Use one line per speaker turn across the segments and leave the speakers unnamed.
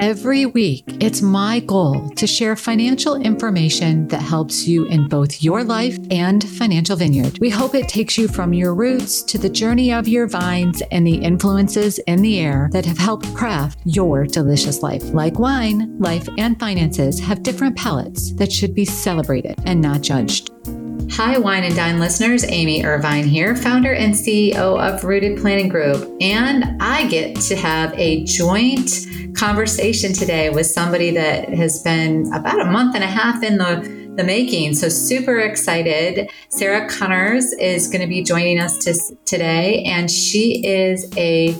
Every week, it's my goal to share financial information that helps you in both your life and Financial Vineyard. We hope it takes you from your roots to the journey of your vines and the influences in the air that have helped craft your delicious life. Like wine, life and finances have different palates that should be celebrated and not judged.
Hi, Wine and Dine listeners. Amy Irvine here, founder and CEO of Rooted Planning Group. And I get to have a joint conversation today with somebody that has been about a month and a half in the the making. So super excited. Sarah Connors is going to be joining us to, today, and she is a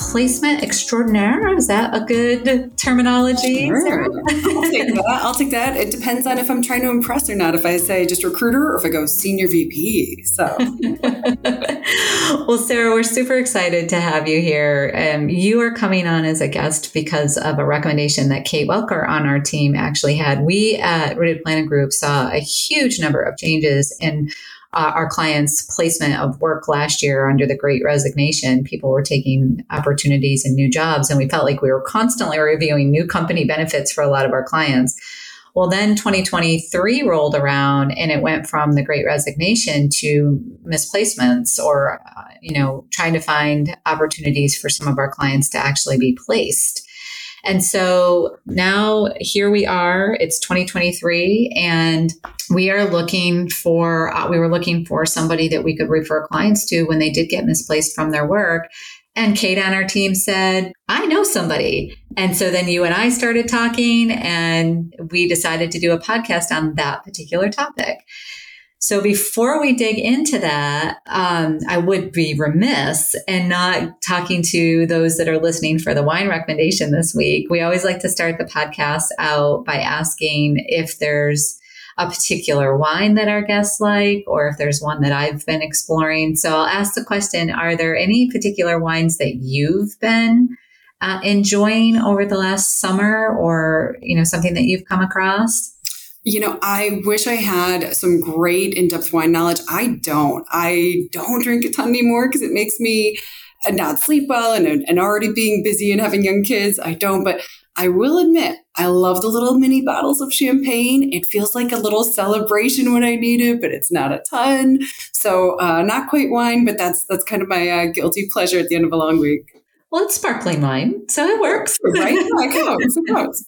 placement extraordinaire. Is that a good terminology?
Sure. I'll take that. I'll take that. It depends on if I'm trying to impress or not. If I say just recruiter or if I go senior VP. So,
well, Sarah, we're super excited to have you here. Um, you are coming on as a guest because of a recommendation that Kate Welker on our team actually had. We at Rooted Planning Group saw a huge number of changes in uh, our clients' placement of work last year under the great resignation. People were taking opportunities and new jobs, and we felt like we were constantly reviewing new company benefits for a lot of our clients. Well, then 2023 rolled around and it went from the great resignation to misplacements or, uh, you know, trying to find opportunities for some of our clients to actually be placed. And so now here we are, it's 2023 and we are looking for, uh, we were looking for somebody that we could refer clients to when they did get misplaced from their work. And Kate on our team said, I know somebody. And so then you and I started talking and we decided to do a podcast on that particular topic. So before we dig into that, um, I would be remiss and not talking to those that are listening for the wine recommendation this week. We always like to start the podcast out by asking if there's a particular wine that our guests like, or if there's one that I've been exploring. So I'll ask the question Are there any particular wines that you've been uh, enjoying over the last summer, or you know something that you've come across?
You know, I wish I had some great in depth wine knowledge. I don't. I don't drink a ton anymore because it makes me not sleep well and, and already being busy and having young kids. I don't. But I will admit, I love the little mini bottles of champagne. It feels like a little celebration when I need it, but it's not a ton. So, uh, not quite wine, but that's that's kind of my uh, guilty pleasure at the end of a long week.
Well, it's sparkling wine, so it works,
right? Yeah, it counts.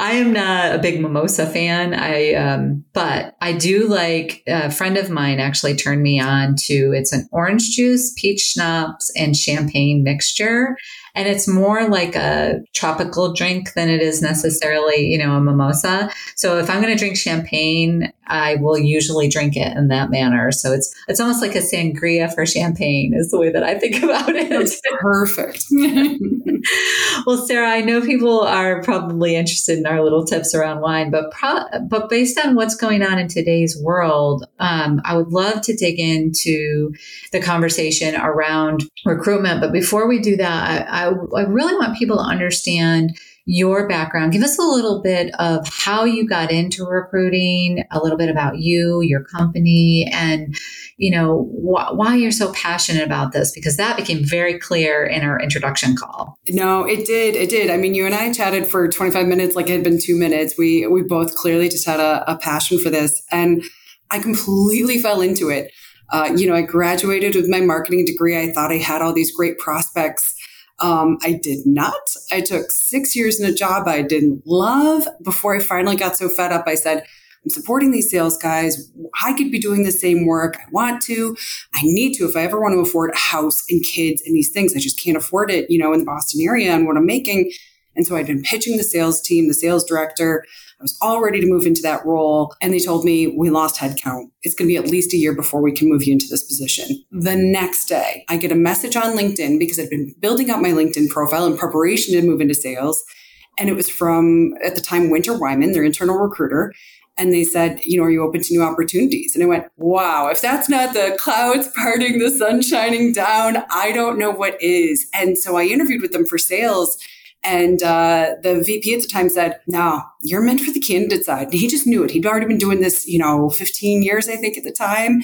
I am not a big mimosa fan. I, um, but I do like. A friend of mine actually turned me on to. It's an orange juice, peach schnapps, and champagne mixture, and it's more like a tropical drink than it is necessarily, you know, a mimosa. So if I'm going to drink champagne, I will usually drink it in that manner. So it's it's almost like a sangria for champagne is the way that I think about it.
That's perfect.
well, Sarah, I know people are probably interested in our little tips around wine, but pro- but based on what's going on in today's world, um, I would love to dig into the conversation around recruitment. But before we do that, I, I, I really want people to understand your background. Give us a little bit of how you got into recruiting, a little bit about you, your company, and you know wh- why you're so passionate about this because that became very clear in our introduction call.
No, it did. It did. I mean, you and I chatted for 25 minutes like it had been 2 minutes. We we both clearly just had a, a passion for this and I completely fell into it. Uh, you know, I graduated with my marketing degree. I thought I had all these great prospects Um, I did not. I took six years in a job I didn't love before I finally got so fed up. I said, I'm supporting these sales guys. I could be doing the same work. I want to. I need to. If I ever want to afford a house and kids and these things, I just can't afford it, you know, in the Boston area and what I'm making. And so I'd been pitching the sales team, the sales director. I was all ready to move into that role. And they told me, we lost headcount. It's going to be at least a year before we can move you into this position. The next day, I get a message on LinkedIn because I'd been building up my LinkedIn profile in preparation to move into sales. And it was from, at the time, Winter Wyman, their internal recruiter and they said, you know, are you open to new opportunities? And I went, wow, if that's not the clouds parting, the sun shining down, I don't know what is. And so I interviewed with them for sales. And uh, the VP at the time said, no, you're meant for the candidate side. And he just knew it. He'd already been doing this, you know, 15 years, I think, at the time.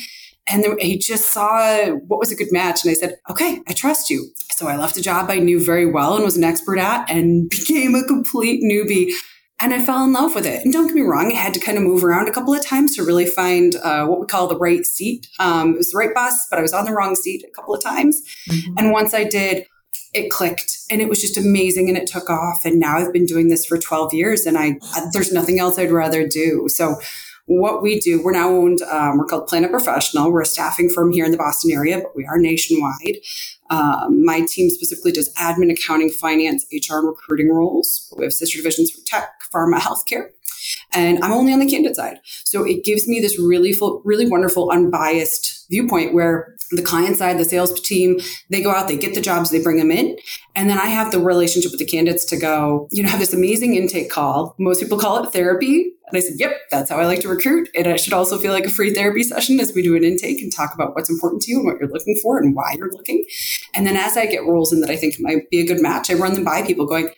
And then he just saw what was a good match. And I said, okay, I trust you. So I left a job I knew very well and was an expert at and became a complete newbie and I fell in love with it. And don't get me wrong, I had to kind of move around a couple of times to really find uh, what we call the right seat. Um, it was the right bus, but I was on the wrong seat a couple of times. Mm-hmm. And once I did, it clicked and it was just amazing and it took off. And now I've been doing this for 12 years and I, there's nothing else I'd rather do. So what we do, we're now owned, um, we're called Planet Professional. We're a staffing firm here in the Boston area, but we are nationwide. Um, my team specifically does admin, accounting, finance, HR, and recruiting roles. We have sister divisions for tech, pharma, healthcare. And I'm only on the candidate side. So it gives me this really, full, really wonderful, unbiased viewpoint where the client side, the sales team, they go out, they get the jobs, they bring them in. And then I have the relationship with the candidates to go, you know, have this amazing intake call. Most people call it therapy. And I said, yep, that's how I like to recruit. And it should also feel like a free therapy session as we do an intake and talk about what's important to you and what you're looking for and why you're looking. And then as I get roles in that I think might be a good match, I run them by people going,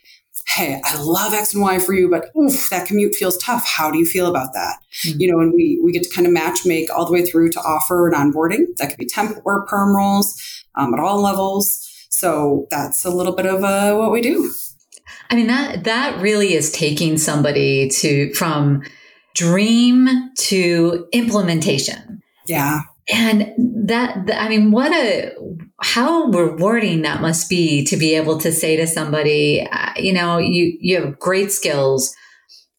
hey, I love X and Y for you, but oof, that commute feels tough. How do you feel about that? Mm-hmm. You know, and we we get to kind of match make all the way through to offer and onboarding. That could be temp or perm roles um, at all levels. So that's a little bit of uh, what we do.
I mean that that really is taking somebody to from dream to implementation.
Yeah.
And that, I mean, what a, how rewarding that must be to be able to say to somebody, you know, you, you have great skills,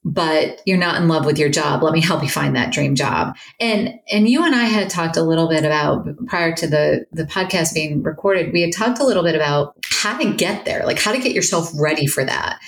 but you're not in love with your job. Let me help you find that dream job. And, and you and I had talked a little bit about prior to the, the podcast being recorded, we had talked a little bit about how to get there, like how to get yourself ready for that.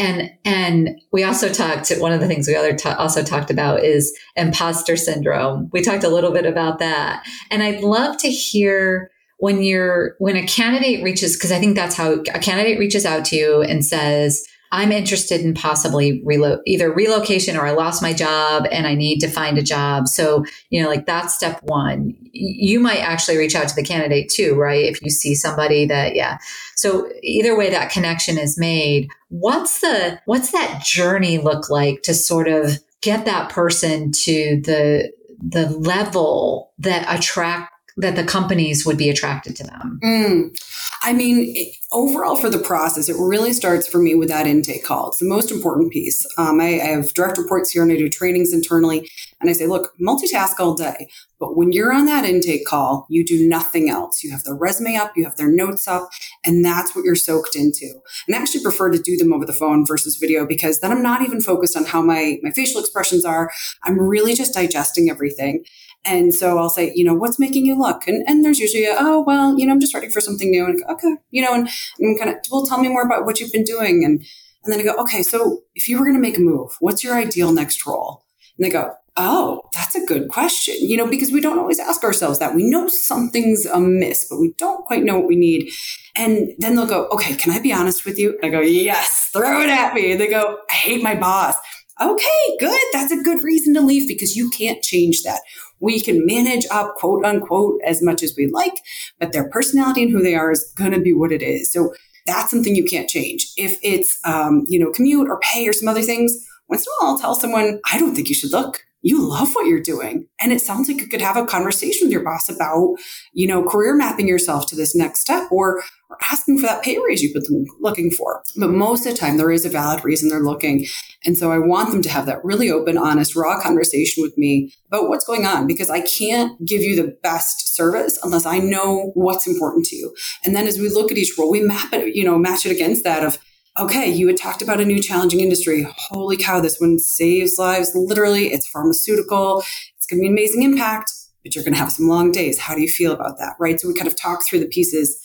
And and we also talked. One of the things we other also talked about is imposter syndrome. We talked a little bit about that, and I'd love to hear when you're when a candidate reaches because I think that's how a candidate reaches out to you and says, I'm interested in possibly relo- either relocation or I lost my job and I need to find a job. So, you know, like that's step one. You might actually reach out to the candidate too, right? If you see somebody that, yeah. So either way that connection is made, what's the, what's that journey look like to sort of get that person to the, the level that attract that the companies would be attracted to them?
Mm. I mean, it, overall for the process, it really starts for me with that intake call. It's the most important piece. Um, I, I, have direct reports here and I do trainings internally. And I say, look, multitask all day. But when you're on that intake call, you do nothing else. You have their resume up, you have their notes up, and that's what you're soaked into. And I actually prefer to do them over the phone versus video because then I'm not even focused on how my, my facial expressions are. I'm really just digesting everything. And so I'll say, you know, what's making you look? And, and there's usually a, oh, well, you know, I'm just ready for something new. And okay, you know, and, and kind of, well, tell me more about what you've been doing. And, and then I go, okay, so if you were going to make a move, what's your ideal next role? And they go, oh, that's a good question. You know, because we don't always ask ourselves that. We know something's amiss, but we don't quite know what we need. And then they'll go, okay, can I be honest with you? And I go, yes, throw it at me. And they go, I hate my boss. Okay, good. That's a good reason to leave because you can't change that we can manage up quote unquote as much as we like, but their personality and who they are is going to be what it is. So that's something you can't change. If it's, um, you know, commute or pay or some other things, once in a while I'll tell someone, I don't think you should look. You love what you're doing. And it sounds like you could have a conversation with your boss about, you know, career mapping yourself to this next step or, or asking for that pay raise you've been looking for. But most of the time, there is a valid reason they're looking. And so I want them to have that really open, honest, raw conversation with me about what's going on because I can't give you the best service unless I know what's important to you. And then as we look at each role, we map it, you know, match it against that of, okay, you had talked about a new challenging industry. Holy cow, this one saves lives. Literally, it's pharmaceutical. It's going to be an amazing impact, but you're going to have some long days. How do you feel about that? Right. So we kind of talk through the pieces.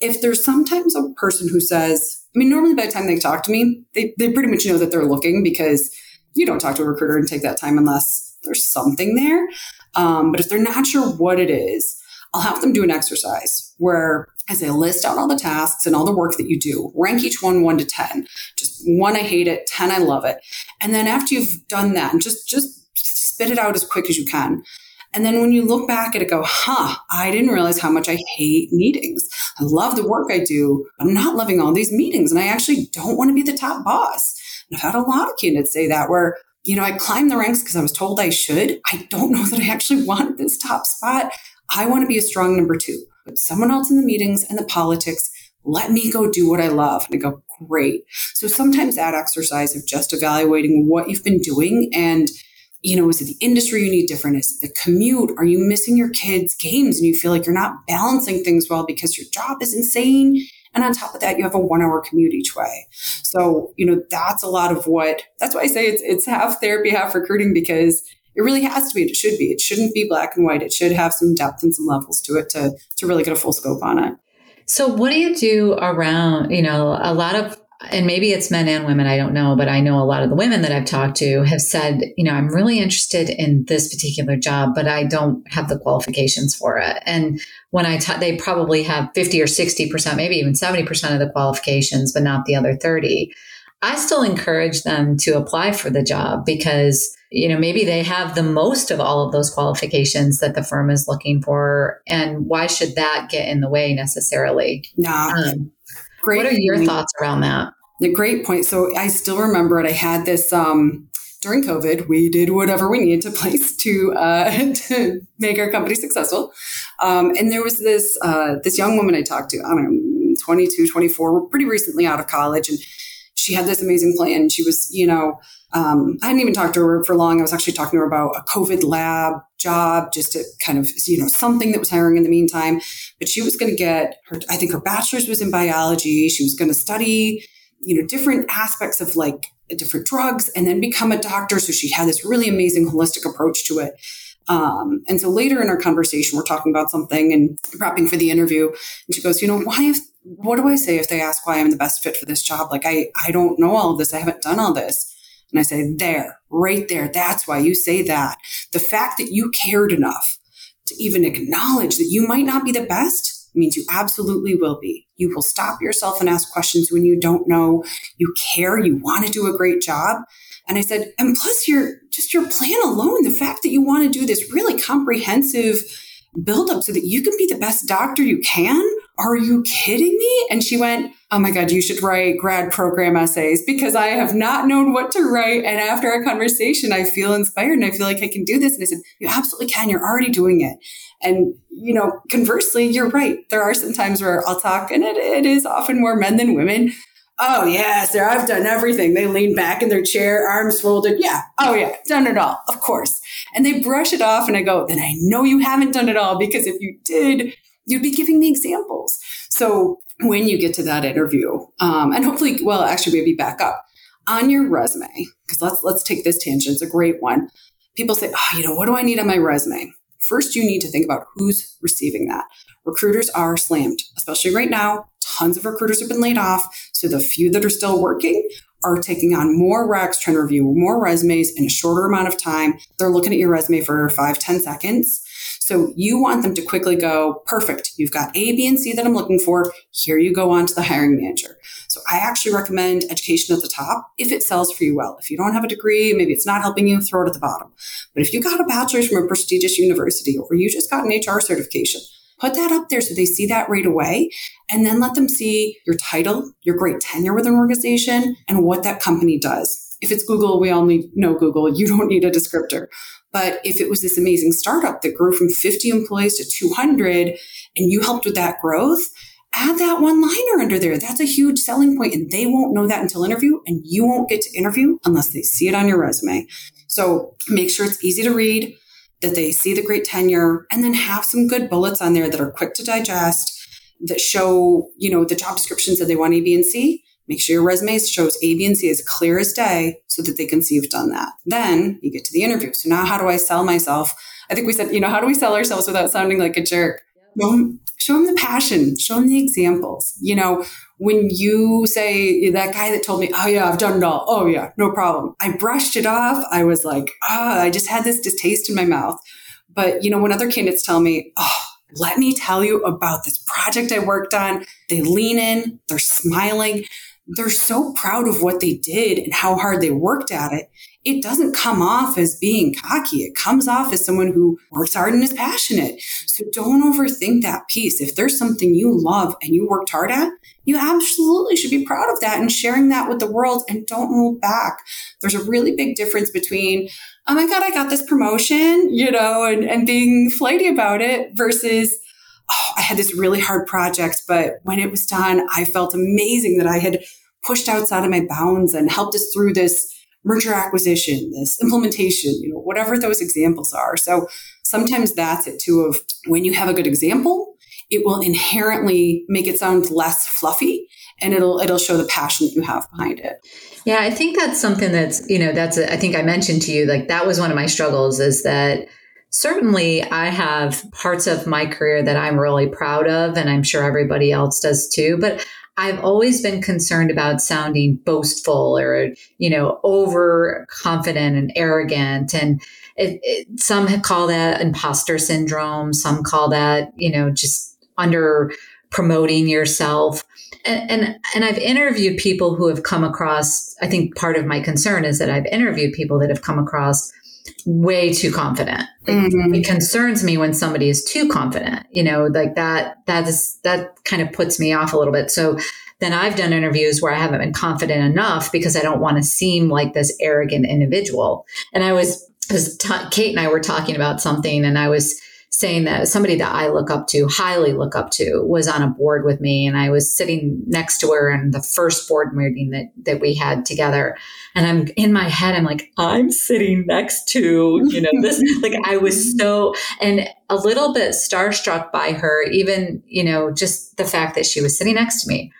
If there's sometimes a person who says, I mean, normally by the time they talk to me, they, they pretty much know that they're looking because you don't talk to a recruiter and take that time unless there's something there. Um, but if they're not sure what it is, I'll have them do an exercise where I say list out all the tasks and all the work that you do, rank each one one to 10. Just one, I hate it, 10, I love it. And then after you've done that, just, just spit it out as quick as you can. And then when you look back at it, go, huh, I didn't realize how much I hate meetings. I love the work I do. But I'm not loving all these meetings and I actually don't want to be the top boss. And I've had a lot of candidates say that where, you know, I climbed the ranks because I was told I should. I don't know that I actually want this top spot. I want to be a strong number two. Put someone else in the meetings and the politics. Let me go do what I love. And I go, great. So sometimes that exercise of just evaluating what you've been doing and you know, is it the industry you need different? Is it the commute? Are you missing your kids' games and you feel like you're not balancing things well because your job is insane? And on top of that, you have a one hour commute each way. So, you know, that's a lot of what, that's why I say it's, it's half therapy, half recruiting because it really has to be. It should be. It shouldn't be black and white. It should have some depth and some levels to it to to really get a full scope on it.
So, what do you do around? You know, a lot of and maybe it's men and women, I don't know, but I know a lot of the women that I've talked to have said, you know, I'm really interested in this particular job, but I don't have the qualifications for it. And when I I t- they probably have 50 or 60%, maybe even 70% of the qualifications, but not the other 30. I still encourage them to apply for the job because you know maybe they have the most of all of those qualifications that the firm is looking for and why should that get in the way necessarily?
Nah, um,
great what are your point. thoughts around that?
The great point. So i still remember it. I had this um, during covid we did whatever we needed to place to uh, to make our company successful. Um, and there was this uh, this young woman i talked to i don't know 22 24 pretty recently out of college and she had this amazing plan she was you know um, I hadn't even talked to her for long. I was actually talking to her about a COVID lab job, just to kind of, you know, something that was hiring in the meantime. But she was going to get her, I think her bachelor's was in biology. She was going to study, you know, different aspects of like different drugs and then become a doctor. So she had this really amazing holistic approach to it. Um, and so later in our conversation, we're talking about something and prepping for the interview. And she goes, you know, why if, what do I say if they ask why I'm the best fit for this job? Like, I, I don't know all of this. I haven't done all this. And I say, there, right there. That's why you say that. The fact that you cared enough to even acknowledge that you might not be the best means you absolutely will be. You will stop yourself and ask questions when you don't know. You care. You want to do a great job. And I said, and plus your, just your plan alone, the fact that you want to do this really comprehensive buildup so that you can be the best doctor you can. Are you kidding me? And she went, oh my God, you should write grad program essays because I have not known what to write. And after our conversation, I feel inspired and I feel like I can do this. And I said, you absolutely can. You're already doing it. And, you know, conversely, you're right. There are some times where I'll talk and it, it is often more men than women. Oh yeah, sir, I've done everything. They lean back in their chair, arms folded. Yeah. Oh yeah, done it all. Of course. And they brush it off and I go, then I know you haven't done it all because if you did, you'd be giving me examples. So when you get to that interview, um, and hopefully, well, actually, maybe back up on your resume, because let's let's take this tangent. It's a great one. People say, oh, you know, what do I need on my resume? First, you need to think about who's receiving that. Recruiters are slammed, especially right now. Tons of recruiters have been laid off. So the few that are still working are taking on more recs, trying to review more resumes in a shorter amount of time. They're looking at your resume for five, ten seconds. So you want them to quickly go, perfect. You've got A, B, and C that I'm looking for. Here you go on to the hiring manager. So I actually recommend education at the top if it sells for you well. If you don't have a degree, maybe it's not helping you, throw it at the bottom. But if you got a bachelor's from a prestigious university or you just got an HR certification, put that up there so they see that right away and then let them see your title, your great tenure with an organization and what that company does If it's Google, we all need know Google. You don't need a descriptor. But if it was this amazing startup that grew from 50 employees to 200 and you helped with that growth, add that one liner under there. That's a huge selling point and they won't know that until interview and you won't get to interview unless they see it on your resume. So make sure it's easy to read, that they see the great tenure and then have some good bullets on there that are quick to digest that show, you know, the job descriptions that they want A, B, and C. Make sure your resume shows A, B, and C as clear as day so that they can see you've done that. Then you get to the interview. So now how do I sell myself? I think we said, you know, how do we sell ourselves without sounding like a jerk? Show them, show them the passion, show them the examples. You know, when you say that guy that told me, oh yeah, I've done it all. Oh yeah, no problem. I brushed it off. I was like, ah, oh, I just had this distaste in my mouth. But you know, when other candidates tell me, oh, let me tell you about this project I worked on. They lean in, they're smiling, they're so proud of what they did and how hard they worked at it. It doesn't come off as being cocky. It comes off as someone who works hard and is passionate. So don't overthink that piece. If there's something you love and you worked hard at, you absolutely should be proud of that and sharing that with the world and don't hold back. There's a really big difference between, oh my God, I got this promotion, you know, and, and being flighty about it versus, oh, I had this really hard project, but when it was done, I felt amazing that I had pushed outside of my bounds and helped us through this merger acquisition, this implementation, you know, whatever those examples are. So sometimes that's it too of when you have a good example, it will inherently make it sound less fluffy and it'll it'll show the passion that you have behind it.
Yeah, I think that's something that's, you know, that's, a, I think I mentioned to you, like that was one of my struggles is that certainly I have parts of my career that I'm really proud of, and I'm sure everybody else does too. But I've always been concerned about sounding boastful or, you know, overconfident and arrogant. And it, it, some call that imposter syndrome. Some call that, you know, just under promoting yourself and, and and I've interviewed people who have come across. I think part of my concern is that I've interviewed people that have come across way too confident. Mm-hmm. It concerns me when somebody is too confident. You know, like that. That is that kind of puts me off a little bit. So then I've done interviews where I haven't been confident enough because I don't want to seem like this arrogant individual. And I was, because t- Kate and I were talking about something, and I was saying that somebody that I look up to, highly look up to, was on a board with me. And I was sitting next to her in the first board meeting that, that we had together. And I'm in my head, I'm like, I'm sitting next to, you know, this, like I was mm-hmm. so, and a little bit starstruck by her, even, you know, just the fact that she was sitting next to me.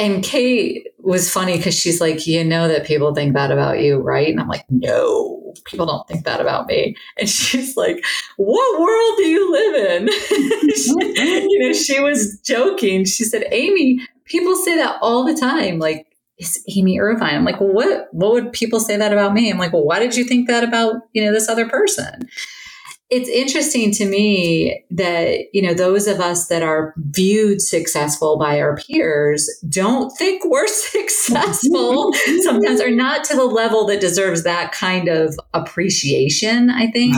And Kate was funny because she's like, you know that people think that about you, right? And I'm like, no, people don't think that about me. And she's like, what world do you live in? she, mm-hmm. you know, she was joking. She said, Amy, people say that all the time. Like, it's Amy Irvine. I'm like, well, what, what would people say that about me? I'm like, well, why did you think that about, you know, this other person? it's interesting to me that you know those of us that are viewed successful by our peers don't think we're successful sometimes or not to the level that deserves that kind of appreciation i think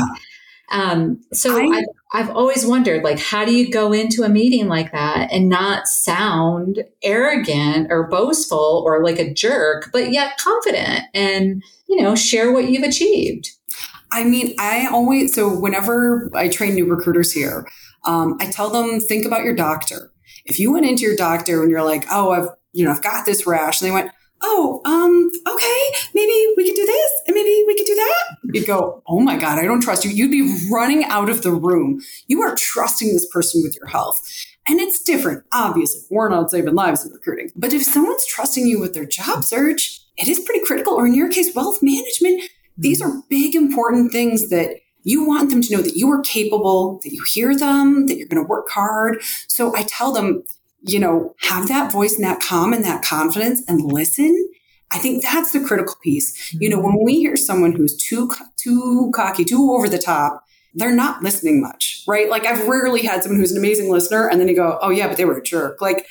um, so I, I've always wondered like how do you go into a meeting like that and not sound arrogant or boastful or like a jerk but yet confident and you know share what you've achieved
I mean, I always, so whenever I train new recruiters here, um, I tell them, think about your doctor. If you went into your doctor and you're like, oh, I've, you know, I've got this rash, and they went, oh, um, okay, maybe we could do this and maybe we could do that. You go, oh my God, I don't trust you. You'd be running out of the room. You are trusting this person with your health. And it's different, obviously. We're not saving lives in recruiting. But if someone's trusting you with their job search, it is pretty critical, or in your case, wealth management, these are big, important things that you want them to know that you are capable, that you hear them, that you're going to work hard. So I tell them, you know, have that voice and that calm and that confidence and listen. I think that's the critical piece. You know, when we hear someone who's too too cocky, too over the top, they're not listening much, right? Like I've rarely had someone who's an amazing listener and then you go, "Oh yeah, but they were a jerk." Like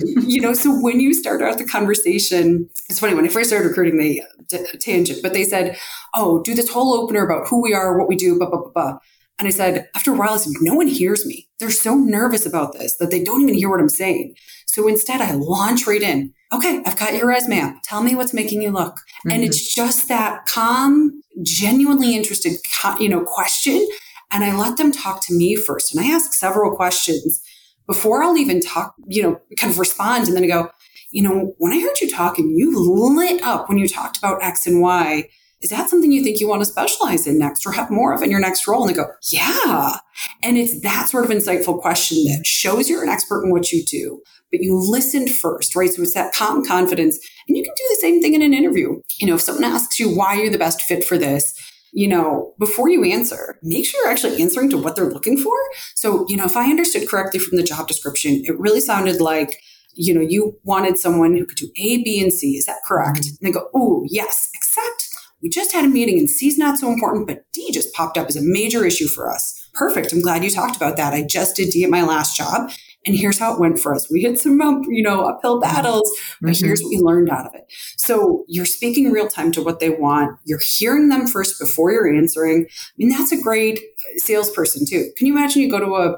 you know, so when you start out the conversation, it's funny when I first started recruiting, they t- tangent, but they said, "Oh, do this whole opener about who we are, what we do, blah blah blah." blah. And I said, after a while, I said, no one hears me. They're so nervous about this that they don't even hear what I'm saying. So instead, I launch right in. okay, I've got your resume up. Tell me what's making you look. Mm-hmm. And it's just that calm, genuinely interested, you know, question. And I let them talk to me first. And I ask several questions before I'll even talk, you know, kind of respond. And then I go, you know, when I heard you talking, you lit up when you talked about X and Y. Is that something you think you want to specialize in next or have more of in your next role? And they go, yeah. And it's that sort of insightful question that shows you're an expert in what you do, but you listened first, right? So it's that calm confidence. And you can do the same thing in an interview. You know, if someone asks you why you're the best fit for this, you know, before you answer, make sure you're actually answering to what they're looking for. So, you know, if I understood correctly from the job description, it really sounded like, you know, you wanted someone who could do A, B, and C. Is that correct? Mm-hmm. And they go, oh, yes, except we just had a meeting and C's not so important, but D just popped up as a major issue for us. Perfect. I'm glad you talked about that. I just did D at my last job. And here's how it went for us. We hit some, you know, uphill battles, but mm-hmm. here's what we learned out of it. So you're speaking real time to what they want. You're hearing them first before you're answering. I mean, that's a great salesperson too. Can you imagine you go to a,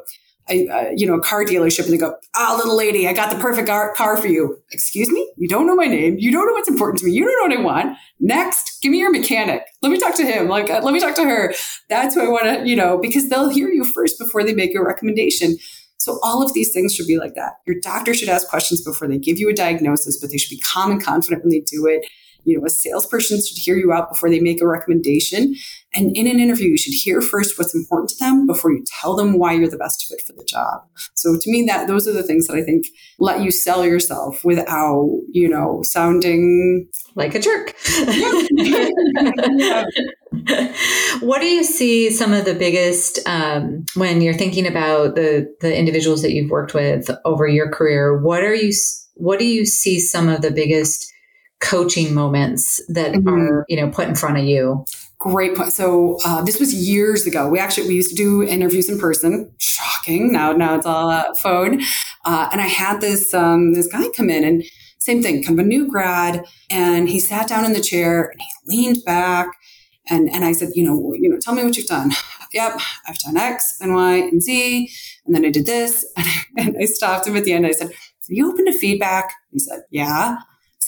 a, a, you know a car dealership and they go, "Ah, oh, little lady, I got the perfect car, for you." Excuse me, you don't know my name, you don't know what's important to me, you don't know what I want. Next, give me your mechanic. Let me talk to him. Like, uh, let me talk to her. That's who I want to, you know, because they'll hear you first before they make a recommendation. So all of these things should be like that. Your doctor should ask questions before they give you a diagnosis, but they should be calm and confident when they do it. You know, a salesperson should hear you out before they make a recommendation. And in an interview, you should hear first what's important to them before you tell them why you're the best fit for the job. So to me, that those are the things that I think let you sell yourself without, you know, sounding
like a jerk. what do you see some of the biggest um, when you're thinking about the the individuals that you've worked with over your career? What are you what do you see some of the biggest coaching moments that mm-hmm. are you know put in front of you?
Great point. So uh, this was years ago. We actually we used to do interviews in person. Shocking. Now now it's all uh, phone. Uh, and I had this um, this guy come in and same thing, kind of a new grad, and he sat down in the chair and he leaned back and, and I said, you know, you know, tell me what you've done. Yep, I've done X and Y and Z. And then I did this. And I, and I stopped him at the end. I said, you open to feedback? He said, yeah.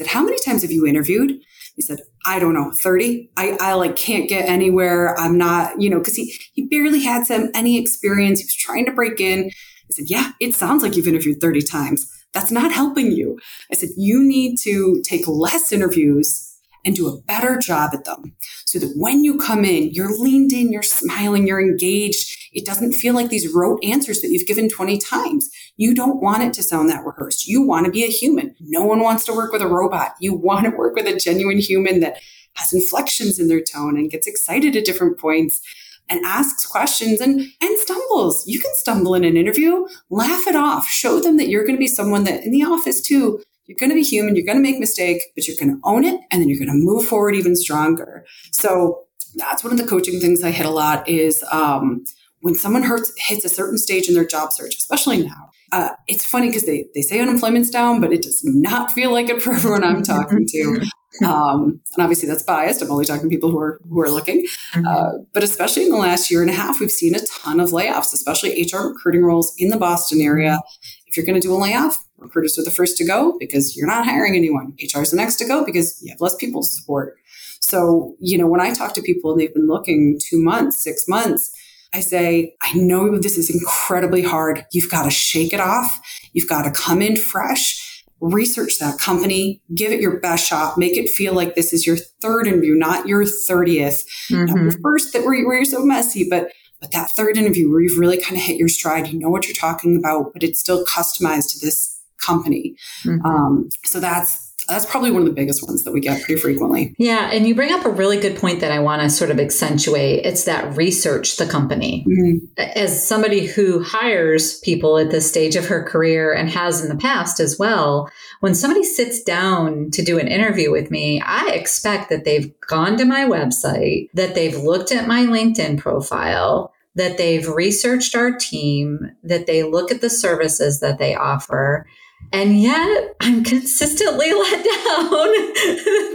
Said, how many times have you interviewed? He said, I don't know, 30. I, I like can't get anywhere. I'm not, you know, cause he, he barely had some, any experience. He was trying to break in. I said, yeah, it sounds like you've interviewed 30 times. That's not helping you. I said, you need to take less interviews and do a better job at them so that when you come in, you're leaned in, you're smiling, you're engaged. It doesn't feel like these rote answers that you've given 20 times. You don't want it to sound that rehearsed. You want to be a human. No one wants to work with a robot. You want to work with a genuine human that has inflections in their tone and gets excited at different points and asks questions and and stumbles. You can stumble in an interview, laugh it off, show them that you're going to be someone that in the office too you're going to be human. You're going to make mistake, but you're going to own it. And then you're going to move forward even stronger. So that's one of the coaching things I hit a lot is, um, when someone hurts, hits a certain stage in their job search, especially now, uh, it's funny because they, they say unemployment's down, but it does not feel like it for everyone I'm talking to. Um, and obviously that's biased. I'm only talking to people who are who are looking. Mm-hmm. Uh, but especially in the last year and a half, we've seen a ton of layoffs, especially HR recruiting roles in the Boston area. If you're going to do a layoff, recruiters are the first to go because you're not hiring anyone. HR is the next to go because you have less people to support. So, you know, when I talk to people and they've been looking two months, six months, I say, I know this is incredibly hard. You've got to shake it off. You've got to come in fresh, research that company, give it your best shot, make it feel like this is your third interview, not your 30th. Mm-hmm. Not your first that where, where you're so messy, but but that third interview where you've really kind of hit your stride, you know what you're talking about, but it's still customized to this company. Mm-hmm. Um, so that's that's probably one of the biggest ones that we get pretty frequently.
Yeah, and you bring up a really good point that I want to sort of accentuate. It's that research the company. Mm-hmm. As somebody who hires people at this stage of her career and has in the past as well, when somebody sits down to do an interview with me, I expect that they've gone to my website, that they've looked at my LinkedIn profile, that they've researched our team, that they look at the services that they offer and yet I'm consistently let down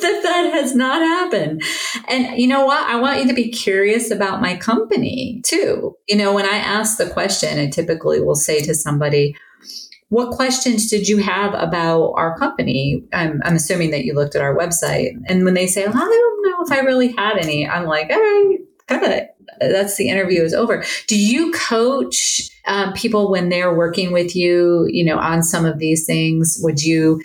that that has not happened. And you know what? I want you to be curious about my company too. You know, when I ask the question, I typically will say to somebody, what questions did you have about our company? I'm, I'm assuming that you looked at our website. And when they say, oh, I don't know if I really had any, I'm like, all right, kind of that's the interview is over. Do you coach um, people when they're working with you, you know, on some of these things? Would you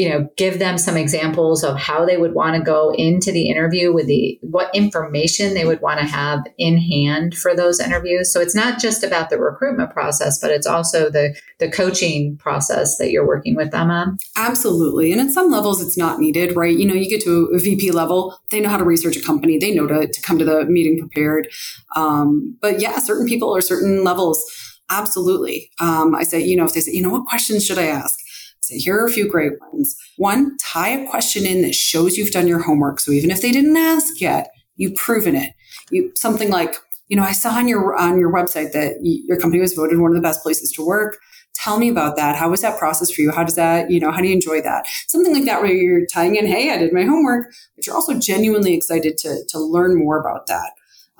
you know give them some examples of how they would want to go into the interview with the what information they would want to have in hand for those interviews. So it's not just about the recruitment process but it's also the the coaching process that you're working with them on.
Absolutely. And at some levels it's not needed right? You know you get to a vp level they know how to research a company they know to, to come to the meeting prepared. Um, but yeah certain people or certain levels. Absolutely. Um, i say you know if they say you know what questions should i ask here are a few great ones. One, tie a question in that shows you've done your homework. So even if they didn't ask yet, you've proven it. You, something like, you know, I saw on your on your website that your company was voted one of the best places to work. Tell me about that. How was that process for you? How does that, you know, how do you enjoy that? Something like that where you're tying in, hey, I did my homework, but you're also genuinely excited to, to learn more about that.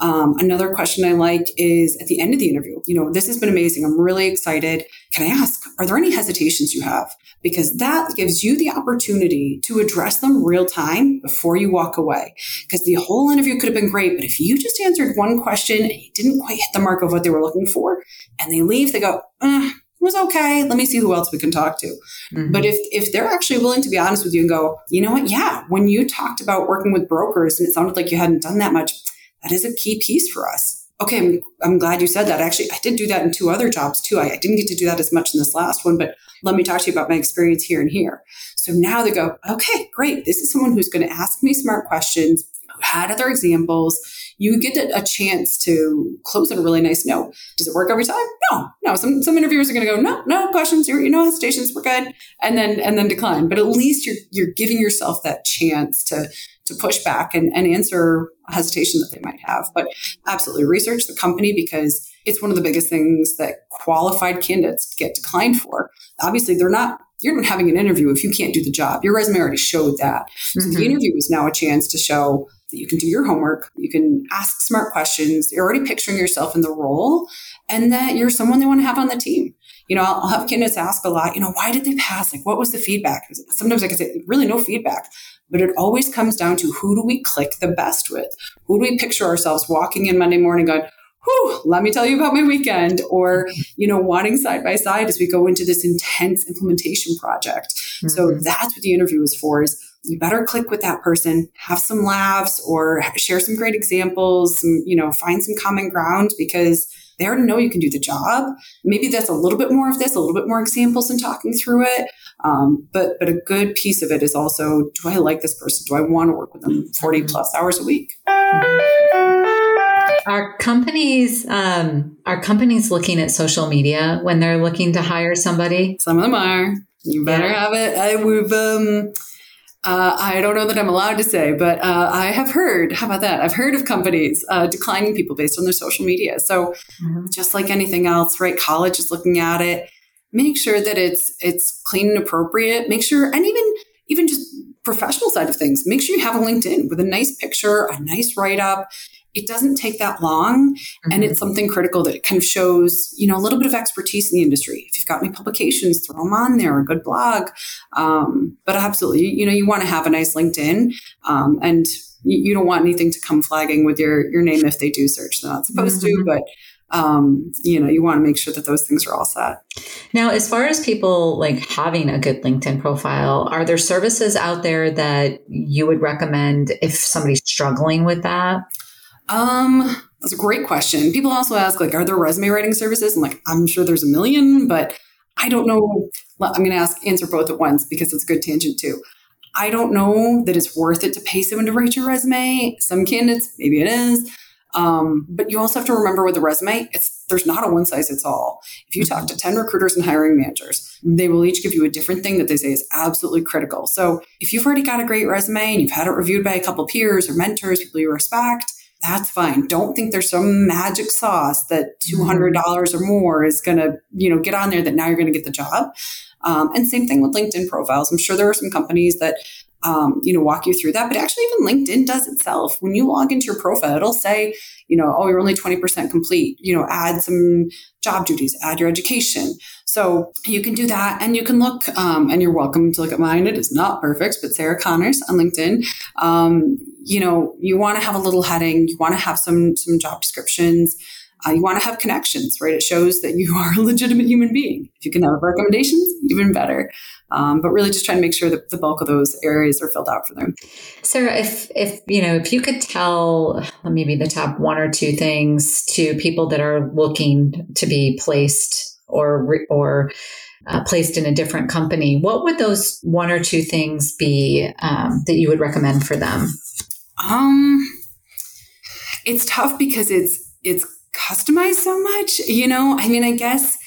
Um, another question I like is at the end of the interview, you know, this has been amazing. I'm really excited. Can I ask, are there any hesitations you have? Because that gives you the opportunity to address them real time before you walk away. Because the whole interview could have been great, but if you just answered one question and you didn't quite hit the mark of what they were looking for and they leave, they go, uh, it was okay. Let me see who else we can talk to. Mm-hmm. But if if they're actually willing to be honest with you and go, you know what? Yeah, when you talked about working with brokers and it sounded like you hadn't done that much, that is a key piece for us. Okay, I'm, I'm glad you said that. Actually, I did do that in two other jobs too. I, I didn't get to do that as much in this last one, but let me talk to you about my experience here and here. So now they go, okay, great. This is someone who's going to ask me smart questions, who had other examples. You get a chance to close on a really nice note. Does it work every time? No, no. Some some interviewers are going to go, no, no questions. You're, you know, hesitations. We're good, and then and then decline. But at least you're you're giving yourself that chance to to push back and, and answer a hesitation that they might have. But absolutely research the company because it's one of the biggest things that qualified candidates get declined for. Obviously, they're not you're not having an interview if you can't do the job. Your resume already showed that. So mm-hmm. the interview is now a chance to show that you can do your homework, you can ask smart questions, you're already picturing yourself in the role, and that you're someone they want to have on the team. You know, I'll have candidates ask a lot, you know, why did they pass? Like, what was the feedback? Sometimes I can say, really no feedback. But it always comes down to who do we click the best with? Who do we picture ourselves walking in Monday morning going, whew, let me tell you about my weekend or, you know, wanting side by side as we go into this intense implementation project. Mm-hmm. So that's what the interview is for is you better click with that person, have some laughs or share some great examples, some, you know, find some common ground because they already know you can do the job. Maybe that's a little bit more of this, a little bit more examples and talking through it. Um, but but a good piece of it is also, do I like this person? Do I want to work with them 40 mm-hmm. plus hours a week?
Are companies um, are companies looking at social media when they're looking to hire somebody?
Some of them are. You better yeah. have it. I would. Um, uh, I don't know that I'm allowed to say, but uh, I have heard. How about that? I've heard of companies uh, declining people based on their social media. So, mm-hmm. just like anything else, right? College is looking at it. Make sure that it's it's clean and appropriate. Make sure, and even even just professional side of things, make sure you have a LinkedIn with a nice picture, a nice write up it doesn't take that long mm-hmm. and it's something critical that kind of shows you know a little bit of expertise in the industry if you've got any publications throw them on there a good blog um, but absolutely you know you want to have a nice linkedin um, and you, you, don't want anything to come flagging with your your name if they do search they're not supposed mm-hmm. to but um, you know, you want to make sure that those things are all set.
Now, as far as people like having a good LinkedIn profile, are there services out there that you would recommend if somebody's struggling with that?
Um, that's a great question. People also ask, like, are there resume writing services? And like, I'm sure there's a million, but I don't know. I'm going to ask answer both at once because it's a good tangent too. I don't know that it's worth it to pay someone to write your resume. Some candidates, maybe it is. Um, but you also have to remember with a resume, it's there's not a one size fits all. If you talk to 10 recruiters and hiring managers, they will each give you a different thing that they say is absolutely critical. So if you've already got a great resume and you've had it reviewed by a couple peers or mentors, people you respect, that's fine. Don't think there's some magic sauce that $200 mm-hmm. or more is going to, you know, get on there that now you're going to get the job. Um, and same thing with LinkedIn profiles. I'm sure there are some companies that um, you know, walk you through that. But actually, even LinkedIn does itself. When you log into your profile, it'll say, you know, oh, you're only 20% complete. You know, add some job duties, add your education. So you can do that and you can look, um, and you're welcome to look at mine. It is not perfect, but Sarah Connors on LinkedIn. Um, you know, you want to have a little heading, you want to have some, some job descriptions. Uh, you want to have connections, right? It shows that you are a legitimate human being. If you can have recommendations, even better. Um, but really just trying to make sure that the bulk of those areas are filled out for them.
Sarah, if, if, you know, if you could tell maybe the top one or two things to people that are looking to be placed or, or, uh, placed in a different company, what would those one or two things be um, that you would recommend for them?
Um, it's tough because it's it's customized so much. You know, I mean, I guess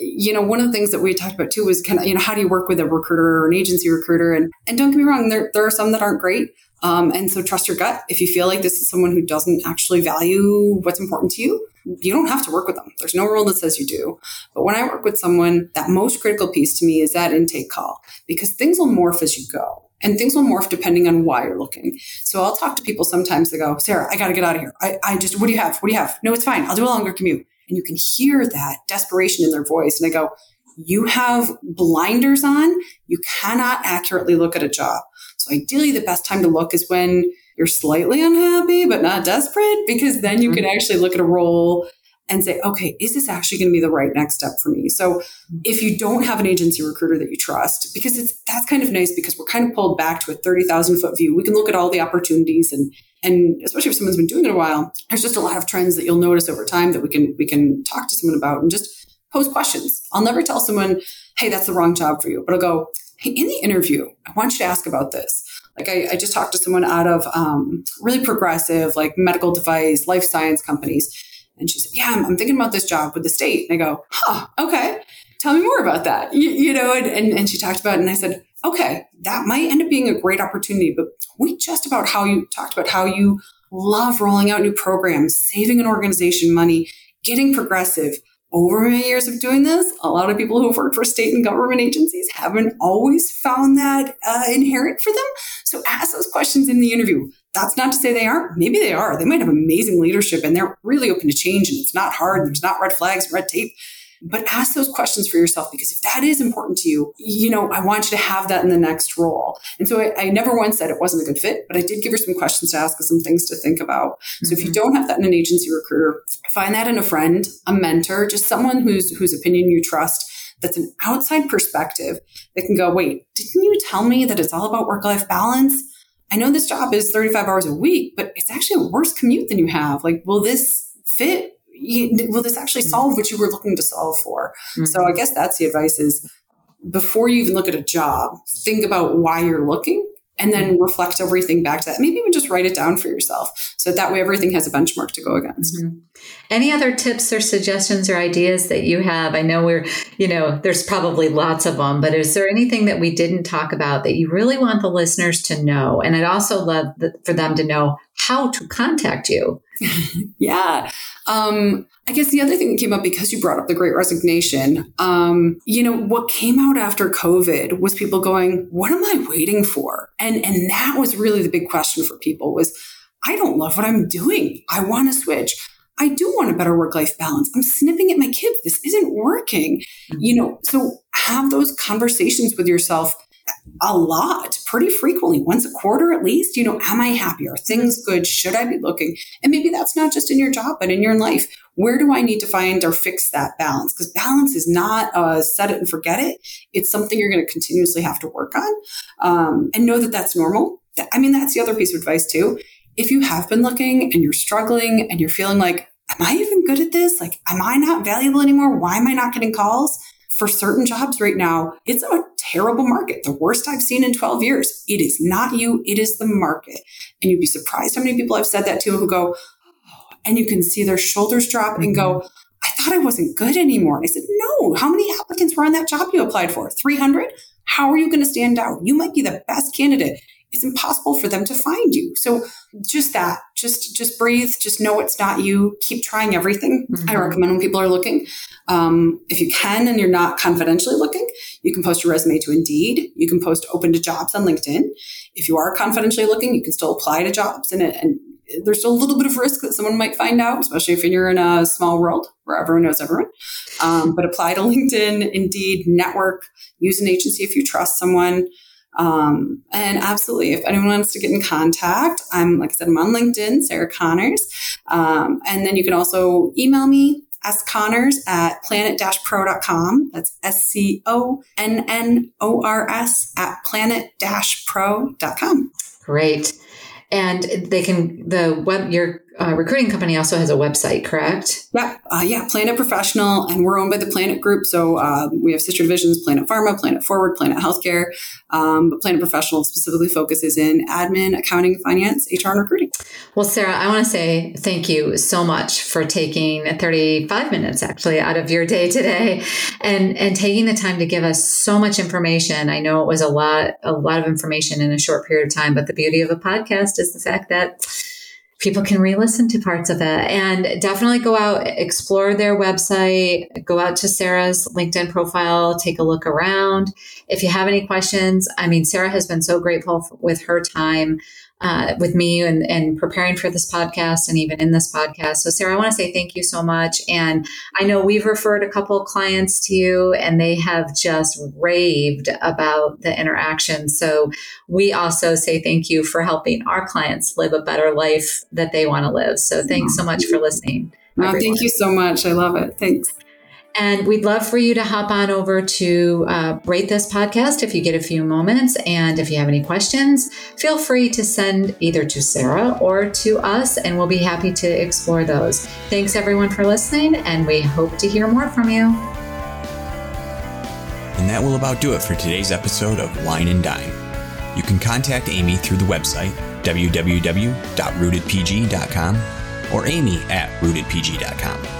you know, one of the things that we talked about too was kind of, you know, how do you work with a recruiter or an agency recruiter? And and don't get me wrong, there there are some that aren't great. Um, and so trust your gut. If you feel like this is someone who doesn't actually value what's important to you, you don't have to work with them. There's no rule that says you do. But when I work with someone, that most critical piece to me is that intake call because things will morph as you go and things will morph depending on why you're looking. So I'll talk to people sometimes that go, Sarah, I got to get out of here. I, I just, what do you have? What do you have? No, it's fine. I'll do a longer commute. And you can hear that desperation in their voice. And I go, you have blinders on. You cannot accurately look at a job. So ideally the best time to look is when you're slightly unhappy, but not desperate, because then you can mm-hmm. actually look at a role and say, okay, is this actually going to be the right next step for me? So if you don't have an agency recruiter that you trust, because it's that's kind of nice because we're kind of pulled back to a 30,000 foot view. We can look at all the opportunities and and especially if someone's been doing it a while, there's just a lot of trends that you'll notice over time that we can we can talk to someone about and just pose questions. I'll never tell someone, hey, that's the wrong job for you, but I'll go, hey, in the interview, I want you to ask about this. Like I, I just talked to someone out of um, really progressive, like medical device, life science companies and she said, Yeah, I'm, I'm, thinking about this job with the state. And I go, Huh, okay. Tell me more about that. You, you know, and, and, and she talked about it. And I said, Okay, that might end up being a great opportunity. But we just about how you talked about how you love rolling out new programs, saving an organization money, getting progressive, over many years of doing this, a lot of people who've worked for state and government agencies haven't always found that uh, inherent for them. So ask those questions in the interview. That's not to say they aren't. Maybe they are. They might have amazing leadership and they're really open to change and it's not hard. There's not red flags, red tape. But ask those questions for yourself because if that is important to you, you know, I want you to have that in the next role. And so I, I never once said it wasn't a good fit, but I did give her some questions to ask and some things to think about. Mm-hmm. So if you mm-hmm. don't have that in an agency recruiter, find that in a friend, a mentor, just someone whose whose opinion you trust that's an outside perspective that can go, wait, didn't you tell me that it's all about work life balance? I know this job is 35 hours a week, but it's actually a worse commute than you have. Like, will this fit will this actually mm-hmm. solve what you were looking to solve for? Mm-hmm. So I guess that's the advice is before you even look at a job, think about why you're looking and then reflect everything back to that. Maybe even just write it down for yourself. So that way everything has a benchmark to go against. Mm-hmm.
Any other tips or suggestions or ideas that you have? I know we're, you know, there's probably lots of them, but is there anything that we didn't talk about that you really want the listeners to know? And I'd also love for them to know how to contact you.
yeah. Um, I guess the other thing that came up because you brought up the great resignation, um, you know, what came out after COVID was people going, what am I waiting for? And, and that was really the big question for people was, I don't love what I'm doing. I want to switch. I do want a better work life balance. I'm snipping at my kids. This isn't working. Mm-hmm. You know, so have those conversations with yourself a lot, pretty frequently, once a quarter at least. You know, am I happy? Are things good? Should I be looking? And maybe that's not just in your job, but in your life. Where do I need to find or fix that balance? Because balance is not a set it and forget it. It's something you're going to continuously have to work on. Um, and know that that's normal. I mean, that's the other piece of advice too. If you have been looking and you're struggling and you're feeling like, am I even good at this? Like, am I not valuable anymore? Why am I not getting calls? For certain jobs right now, it's a terrible market, the worst I've seen in 12 years. It is not you, it is the market. And you'd be surprised how many people I've said that to who go, oh, and you can see their shoulders drop and go, mm-hmm. I thought I wasn't good anymore. And I said, no, how many applicants were on that job you applied for? 300? How are you going to stand out? You might be the best candidate it's impossible for them to find you. So just that, just just breathe, just know it's not you. Keep trying everything. Mm-hmm. I recommend when people are looking, um, if you can and you're not confidentially looking, You can post your resume to Indeed. You can post open to jobs on LinkedIn. If you are confidentially looking, you can still apply to jobs and, and there's still a little bit of risk that someone might find out, especially if you're in a small world where everyone knows everyone. Um, but apply to LinkedIn, Indeed, network, use an agency if you trust someone. Um, and absolutely, if anyone wants to get in contact, I'm, like I said, I'm on LinkedIn, Sarah Connors. Um, and then you can also email me, sconnors at planet-pro.com. That's S-C-O-N-N-O-R-S at planet-pro.com.
Great. And they can, the web, your uh, recruiting company also has a website, correct?
Yeah, uh, yeah, Planet Professional, and we're owned by the Planet Group. So uh, we have sister divisions: Planet Pharma, Planet Forward, Planet Healthcare. Um, but Planet Professional specifically focuses in admin, accounting, finance, HR, and recruiting.
Well, Sarah, I want to say thank you so much for taking 35 minutes actually out of your day today, and and taking the time to give us so much information. I know it was a lot, a lot of information in a short period of time, but the beauty of a podcast is the fact that people can re-listen to parts of it. And definitely go out explore their website go out to sarah's linkedin profile take a look around. If you have any questions i mean sarah has been so grateful with her time uh, with me and, and preparing for this podcast and even in this podcast. So, Sarah, I want to say thank you so much. And I know we've referred a couple of clients to you and they have just raved about the interaction. So, we also say thank you for helping our clients live a better life that they want to live. So, thanks so much for listening.
No, thank you so much. I love it. Thanks.
And we'd love for you to hop on over to uh, rate this podcast if you get a few moments. And if you have any questions, feel free to send either to Sarah or to us, and we'll be happy to explore those. Thanks everyone for listening, and we hope to hear more from you.
And that will about do it for today's episode of Wine and Dine. You can contact Amy through the website www.rootedpg.com or amy at rootedpg.com.